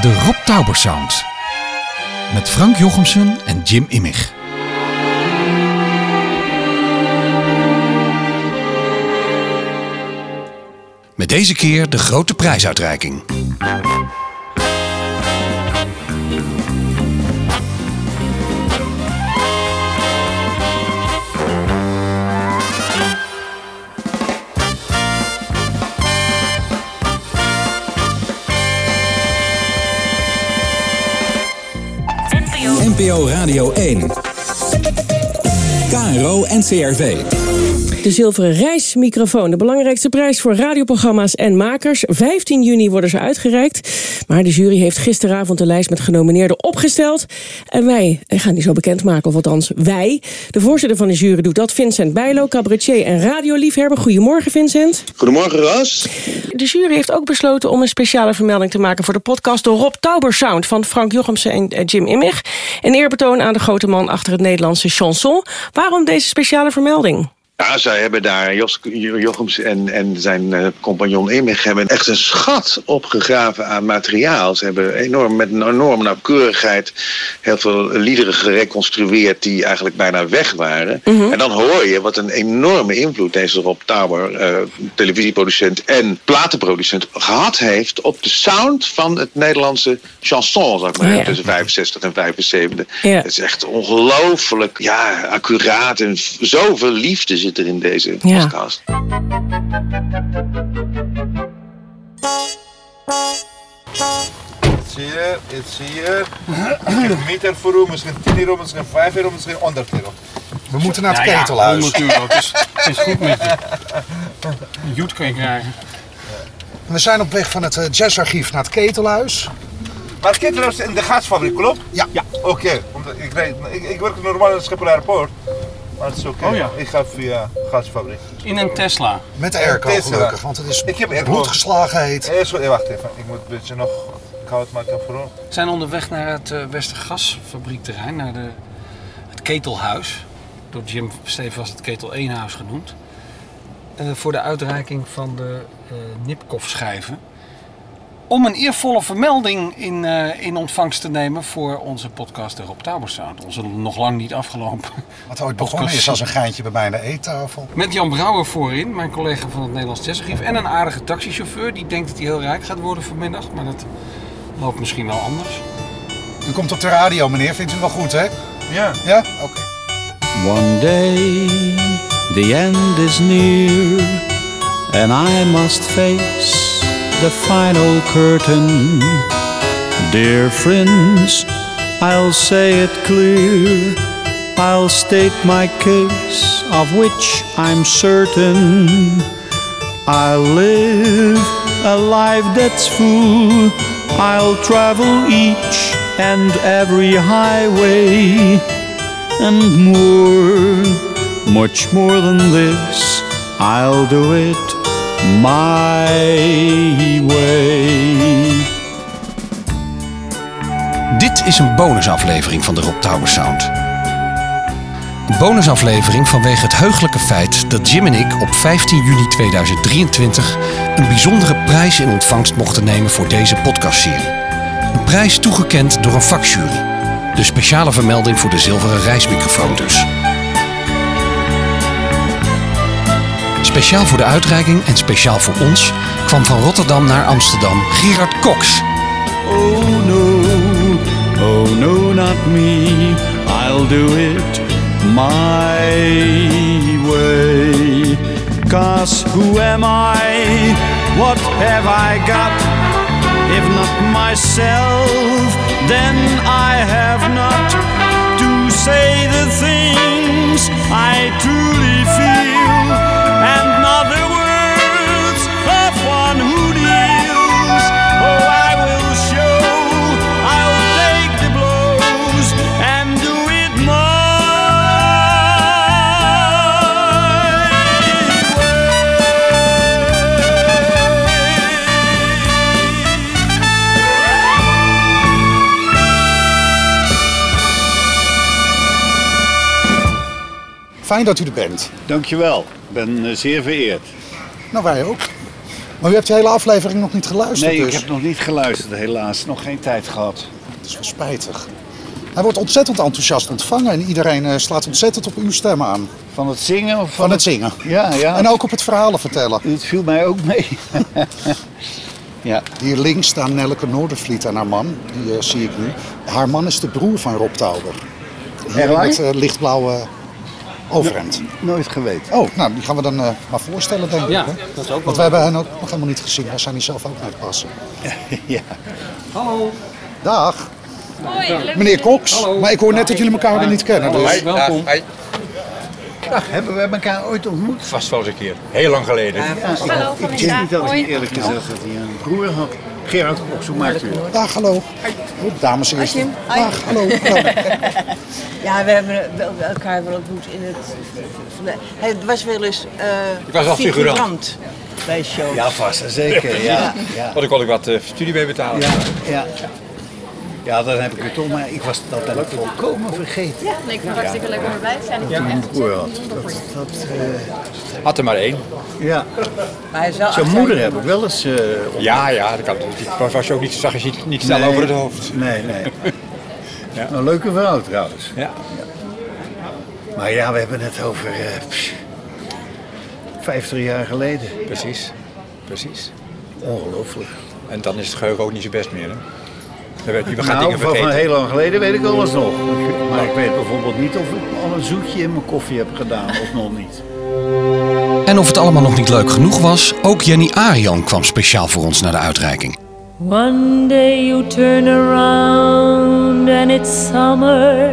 De Rob Tauber Sound. Met Frank Jochemsen en Jim Immig. Met deze keer de grote prijsuitreiking. NPO Radio 1. KRO NCRV. De zilveren reismicrofoon, de belangrijkste prijs voor radioprogramma's en makers. 15 juni worden ze uitgereikt. Maar de jury heeft gisteravond de lijst met genomineerden opgesteld. En wij gaan die zo bekendmaken, of althans wij. De voorzitter van de jury doet dat, Vincent Bijlo, cabaretier en radioliefhebber. Goedemorgen, Vincent. Goedemorgen, Ras. De jury heeft ook besloten om een speciale vermelding te maken voor de podcast De Rob Tauber Sound van Frank Jochemsen en eh, Jim Immig. Een eerbetoon aan de grote man achter het Nederlandse chanson. Waarom deze speciale vermelding? Ja, zij hebben daar, Jos, Jochems en, en zijn uh, compagnon Immig hebben echt een schat opgegraven aan materiaal. Ze hebben enorm, met een enorme nauwkeurigheid heel veel liederen gereconstrueerd die eigenlijk bijna weg waren. Mhm. En dan hoor je wat een enorme invloed deze Rob Tauber, eh, televisieproducent en platenproducent, gehad heeft op de sound van het Nederlandse chanson, zeg maar, ja. tussen 65 en 75. Ja. Het is echt ongelooflijk ja, accuraat en zoveel liefde zit er in deze Ja. podcast. Zie je, dit zie je. Een meter voor u, misschien 10 euro, misschien 5 euro, misschien 100 euro. We moeten naar het Ja, ja, ketelhuis. 100 euro. Het is, het is goed met je. Een joet kan je krijgen. We zijn op weg van het eh, jazzarchief naar het ketelhuis. Maar kijk trouwens in de gasfabriek, klopt? Ja. Ja. Oké, omdat ik, weet- ik, ik werk normaal in het Schiphol Airport. Maar het is oké. Oh ja. Ik ga via gasfabriek. In een Tesla. Met de airco Tesla. gelukkig, want het is Ik heb airco. bloedgeslagen heet. Eh, zo, eh, wacht even, ik moet een beetje nog koud maken voor. We zijn onderweg naar het eh Westergasfabriekterrein, naar de, het ketelhuis. Door Jim Steven was het Ketel 1 huis genoemd. Eh, voor de uitreiking van de eh Nipkoff-schijven. Om een eervolle vermelding in, eh, in ontvangst te nemen voor onze podcast de Rob Tauber Sound. Onze nog lang niet afgelopen. Wat ooit begonnen is als een geintje bij mij aan de eettafel. Met Jan Brouwer voorin, mijn collega van het Nederlands Jazzarchief. En een aardige taxichauffeur die denkt dat hij heel rijk gaat worden vanmiddag. Maar dat loopt misschien wel anders. U komt op de radio, meneer. Vindt u wel goed, hè? Ja. Ja? Oké. One day the end is near, and I must face the final curtain. Dear friends, I'll say it clear. I'll state my case, of which I'm certain. I'll live a life that's full. I'll travel each and every highway and more, much more than this, I'll do it my way. Dit is een bonusaflevering van de Rob Tauber Sound. Een bonusaflevering vanwege het heugelijke feit dat Jim en ik op 15 juni 2023 een bijzondere prijs in ontvangst mochten nemen voor deze podcastserie. Een prijs toegekend door een vakjury. De speciale vermelding voor de zilveren reismicrofoon dus. Speciaal voor de uitreiking en speciaal voor ons kwam van Rotterdam naar Amsterdam Gerard Cox. Oh no, oh no, not me. I'll do it my way. Cause who am I? What have I got? If not myself, then I have not to say the things I truly feel, and not Fijn dat u er bent. Dankjewel, ik ben eh, zeer vereerd. Nou, wij ook. Maar u hebt de hele aflevering nog niet geluisterd Nee, dus. ik heb nog niet geluisterd, helaas. Nog geen tijd gehad. Dat is wel spijtig. Hij wordt ontzettend enthousiast ontvangen en iedereen eh, slaat ontzettend op uw stem aan. Van het zingen of van, Van het zingen. Ja, ja. En ook op het verhalen vertellen. Het viel mij ook mee. ja. Hier links staan Nelleke Noordervliet en haar man. Die eh, zie ik nu. Haar man is de broer van Rob Tauber. Hier Echt in het lichtblauwe overhemd. Nooit geweten. Oh, nou, die gaan we dan eh, maar voorstellen, denk Ja, ik. hè? dat is ook Want we hebben hen ook nog helemaal niet gezien. Wij zijn hier zelf ook net passen. ja. Hallo. Dag. Meneer Cox. Maar ik hoor net dat jullie elkaar weer niet kennen. Dus. Welkom. Dag, hebben we elkaar ooit ontmoet? Vast wel eens een keer. Heel lang geleden. Hallo, ik denk niet dat ik eerlijk gezegd dat hij een broer had. Gerard hoe maakt u? Dag, hallo. Dames eerst. Jim. Hoi. Dag, hallo. Ja, we hebben wel- elkaar wel ontmoet in het... Hij was wel eens eh Ik was al figurant. bij shows. Ja, vast en zeker. Ja, ja. Had ik kon ik wat eh, studie mee betalen. Ja, ja. Ja, dat heb ik weer toch, maar ik was dat ben ik volkomen vergeten. Ja, nee, ik vind het hartstikke leuk om erbij te zijn. Ik ontzettend Dat, dat, eh, Had er maar één. ja. Maar hij Zijn achter- moeder heb ik wel eens eh, ontmoet. Ja, ja, dat kan. Was, was je ook niet, zag je niet, niet snel Nee. over het hoofd. Nee, nee. Een leuke vrouw trouwens. Ja. Maar ja, we hebben het over eh, pff, 50 jaar geleden. Precies. Precies. Ongelooflijk. En dan is het geheugen ook niet zo best meer. Hè? Dan weet je, we gaan nou, dingen van, van vergeten. heel lang geleden weet ik alles nog. Maar ik weet bijvoorbeeld niet of ik al een zoetje in mijn koffie heb gedaan of nog niet. En of het allemaal nog niet leuk genoeg was, ook Jenny Arian kwam speciaal voor ons naar de uitreiking. One day you turn around and it's summer.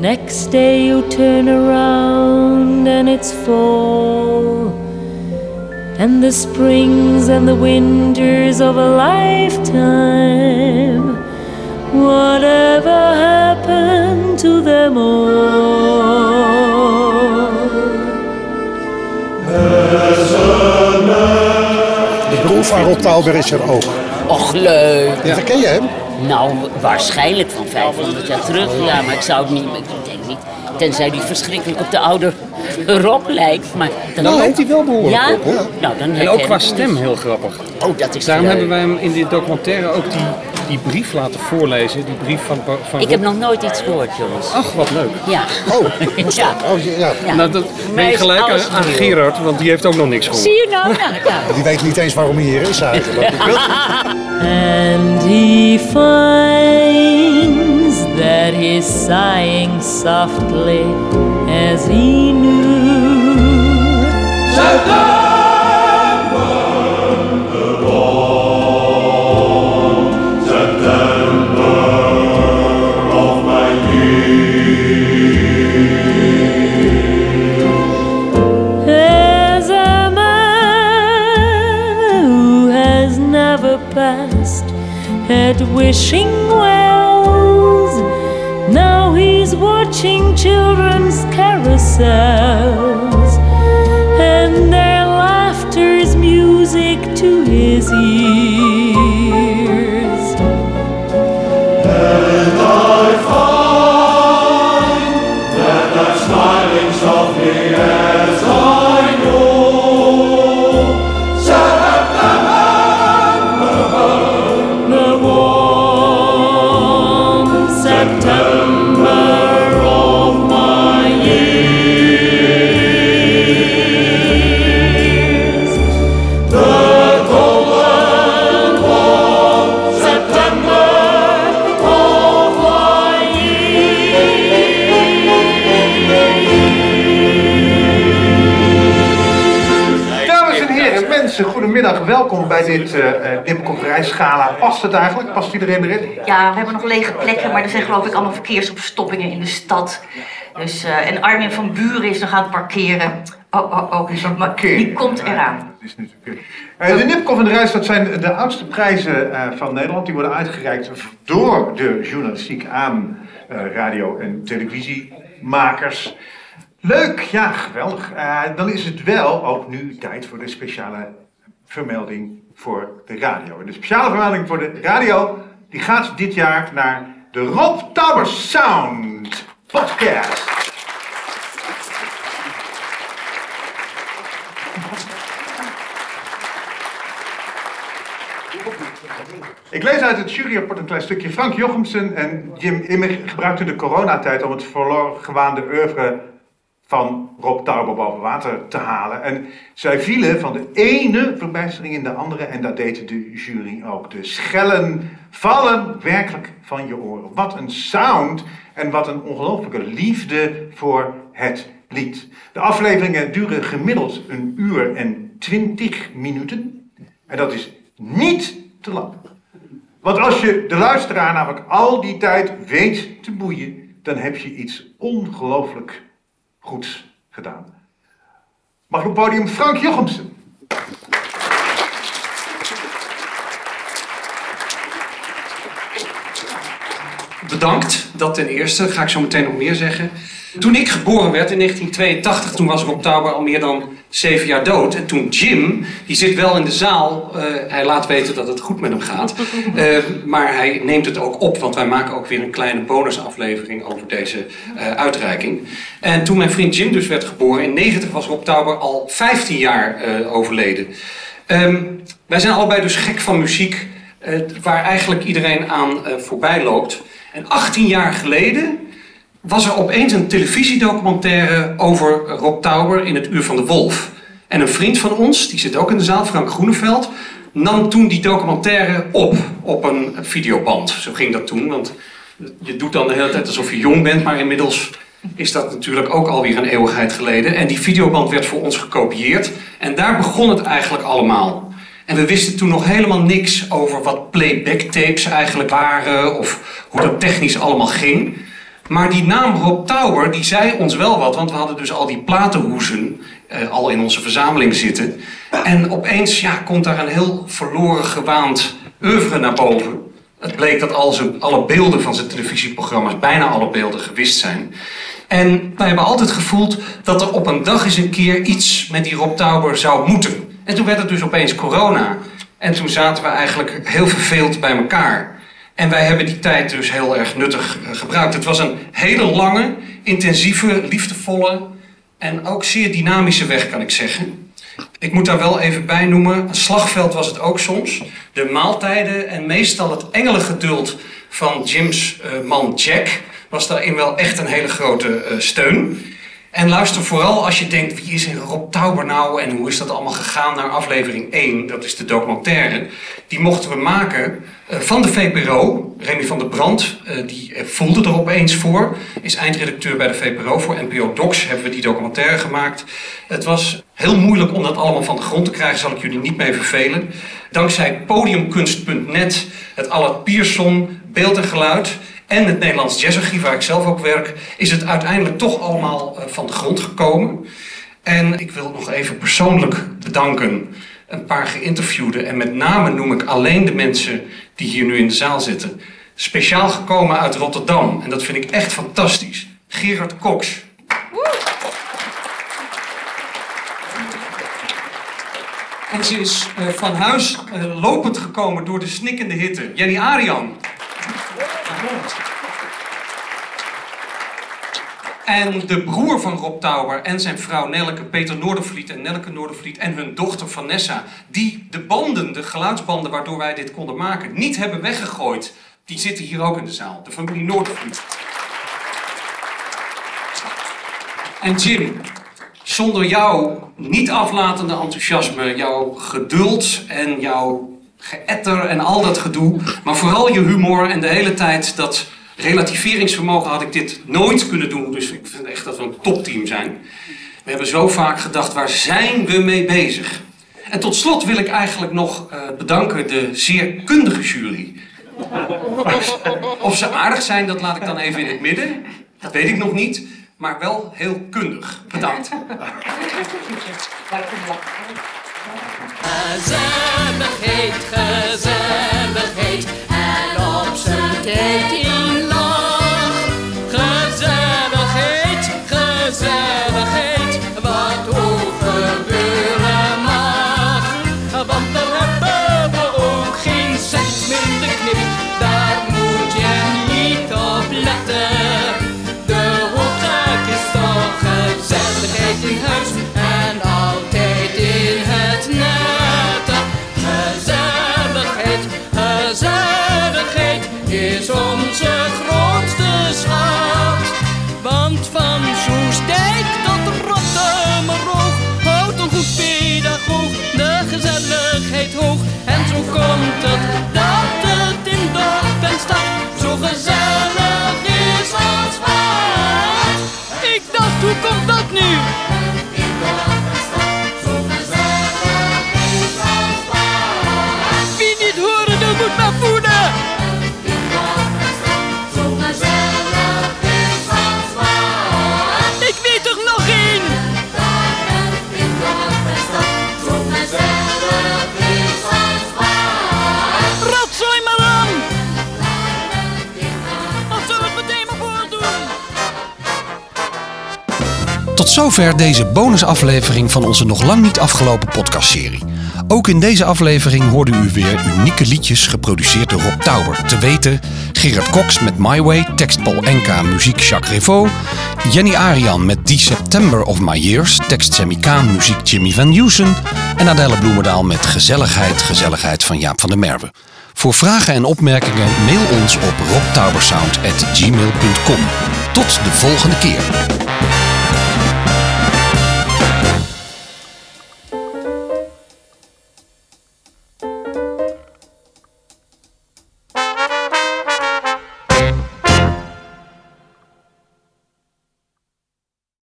Next day you turn around and it's fall. And the springs and the winters of a lifetime. Whatever happened to them all? De broer van Rob Tauber is er ook. Och, leuk. Ja. Ken je hem? Nou, waarschijnlijk van 500 jaar terug. Ja, maar ik zou het niet... Ik denk niet... Tenzij die verschrikkelijk op de oude Rob lijkt. Maar dan Nou, lijkt hij wel behoorlijk ja? op. Nou, dan En ook qua stem dus. heel grappig. Oh, dat is Daarom leuk. hebben wij hem in dit documentaire ook die, die brief laten voorlezen. Die brief van, van Ik heb nog nooit iets gehoord, jongens. Ach, wat leuk. Ja. Oh, ja. Oh, ja. Ja. Nou, dat ben je gelijk aan. Gerard, want die heeft ook nog niks gehoord. Zie je nou? Ja, ja. Die weet niet eens waarom hij hier is eigenlijk. And he finds that he's sighing softly as he knew. Wishing wells, now he's watching children's carousels, Welkom bij dit uh, Dipconferentie-gala. Past het eigenlijk? Past iedereen erin? Ja, we hebben nog lege plekken, maar er zijn geloof ik allemaal verkeersopstoppingen in de stad. Dus, eh, en Armin van Buren is nog aan het parkeren. Oh, oh, oh. Is? Die komt eraan. Is. Eh, de Nipkoff en de Reis, dat zijn de oudste prijzen eh, van Nederland. Die worden uitgereikt door de journalistiek aan eh, radio- en televisiemakers. Leuk, ja, geweldig. Eh, dan is het wel ook nu tijd voor de speciale vermelding voor de radio. En de speciale vermelding voor de radio, die gaat dit jaar naar de Rob Tauber Sound podcast. Ik lees uit het juryrapport een klein stukje. Frank Jochemsen en Jim Immig gebruikten de coronatijd om het verloren gewaande oeuvre van Rob Tauber boven water te halen. En zij vielen van de ene verbijstering in de andere en dat deed de jury ook. De schellen vallen werkelijk van je oren. Wat een sound en wat een ongelooflijke liefde voor het lied. De afleveringen duren gemiddeld een uur en twintig minuten. En dat is niet te lang. Want als je de luisteraar namelijk al die tijd weet te boeien, dan heb je iets ongelooflijk goeds gedaan. Mag op podium Frank Jochemsen? Bedankt, dat ten eerste. Ga ik zo meteen nog meer zeggen. Toen ik geboren werd in 1982, toen was Rob Tauber al meer dan zeven jaar dood. En toen Jim, die zit wel in de zaal, eh, hij laat weten dat het goed met hem gaat. Eh, maar hij neemt het ook op, want wij maken ook weer een kleine bonusaflevering over deze eh, uitreiking. En toen mijn vriend Jim dus werd geboren, in 90 was Rob Tauber al 15 jaar overleden. Ehm, wij zijn allebei dus gek van muziek, waar eigenlijk iedereen aan voorbij loopt. En 18 jaar geleden was er opeens een televisiedocumentaire over Rob Tauber in het Uur van de Wolf. En een vriend van ons, die zit ook in de zaal, Frank Groeneveld, nam toen die documentaire op, op een videoband. Zo ging dat toen, want je doet dan de hele tijd alsof je jong bent, maar inmiddels is dat natuurlijk ook alweer een eeuwigheid geleden. En die videoband werd voor ons gekopieerd en daar begon het eigenlijk allemaal. En we wisten toen nog helemaal niks over wat playback tapes eigenlijk waren of hoe dat technisch allemaal ging. Maar die naam Rob Tower, die zei ons wel wat, want we hadden dus al die platenhoezen uh, al in onze verzameling zitten. En opeens ja, komt daar een heel verloren gewaand oeuvre naar boven. Het bleek dat al zijn, alle beelden van zijn televisieprogramma's, bijna alle beelden, gewist zijn. En wij hebben altijd gevoeld dat er op een dag eens een keer iets met die Rob Tauber zou moeten. En toen werd het dus opeens corona. En toen zaten we eigenlijk heel verveeld bij elkaar. En wij hebben die tijd dus heel erg nuttig eh, gebruikt. Het was een hele lange, intensieve, liefdevolle en ook zeer dynamische weg, kan ik zeggen. Ik moet daar wel even bij noemen, een slagveld was het ook soms. De maaltijden en meestal het engelengeduld van Jim's uh, man Jack was daarin wel echt een hele grote uh, steun. En luister vooral als je denkt, wie is Rob Tauber nou en hoe is dat allemaal gegaan naar aflevering 1, dat is de documentaire. Die mochten we maken uh, van de VPRO. Remy van der Brand, uh, die voelde er opeens voor, is eindredacteur bij de VPRO. Voor NPO Docs hebben we die documentaire gemaakt. Het was heel moeilijk om dat allemaal van de grond te krijgen, zal ik jullie niet mee vervelen. Dankzij podiumkunst.net, het Allard Pierson, beeld en geluid en het Nederlands Jazzarchief, waar ik zelf ook werk, is het uiteindelijk toch allemaal uh, van de grond gekomen. En ik wil nog even persoonlijk bedanken een paar geïnterviewden. En met name noem ik alleen de mensen die hier nu in de zaal zitten. Speciaal gekomen uit Rotterdam. En dat vind ik echt fantastisch. Gerard Cox. En ze is uh, van huis uh, lopend gekomen door de snikkende hitte. Jenny Arian. En de broer van Rob Tauber en zijn vrouw Nelke, Peter Noordervliet en Nelke Noordervliet en hun dochter Vanessa, die de banden, de geluidsbanden waardoor wij dit konden maken, niet hebben weggegooid, die zitten hier ook in de zaal. De familie Noordervliet. En Jim, zonder jouw niet aflatende enthousiasme, jouw geduld en jouw geëtter en al dat gedoe, maar vooral je humor en de hele tijd dat relativeringsvermogen had ik dit nooit kunnen doen. Dus ik vind echt dat we een topteam zijn. We hebben zo vaak gedacht, waar zijn we mee bezig? En tot slot wil ik eigenlijk nog uh, bedanken de zeer kundige jury. Of ze aardig zijn, dat laat ik dan even in het midden. Dat weet ik nog niet, maar wel heel kundig. Bedankt. Gezelligheid, gezelligheid Tot zover deze bonusaflevering van onze nog lang niet afgelopen podcastserie. Ook in deze aflevering hoorde u weer unieke liedjes geproduceerd door Rob Tauber. Te weten Gerard Cox met My Way, tekst Paul Enka, muziek Jacques Revaux. Jenny Arian met The September of My Years, tekst Sammy muziek Jimmy Van Heusen. En Adele Bloemendaal met Gezelligheid, Gezelligheid van Jaap van der Merwe. Voor vragen en opmerkingen mail ons op robtaubersound.gmail.com. Tot de volgende keer.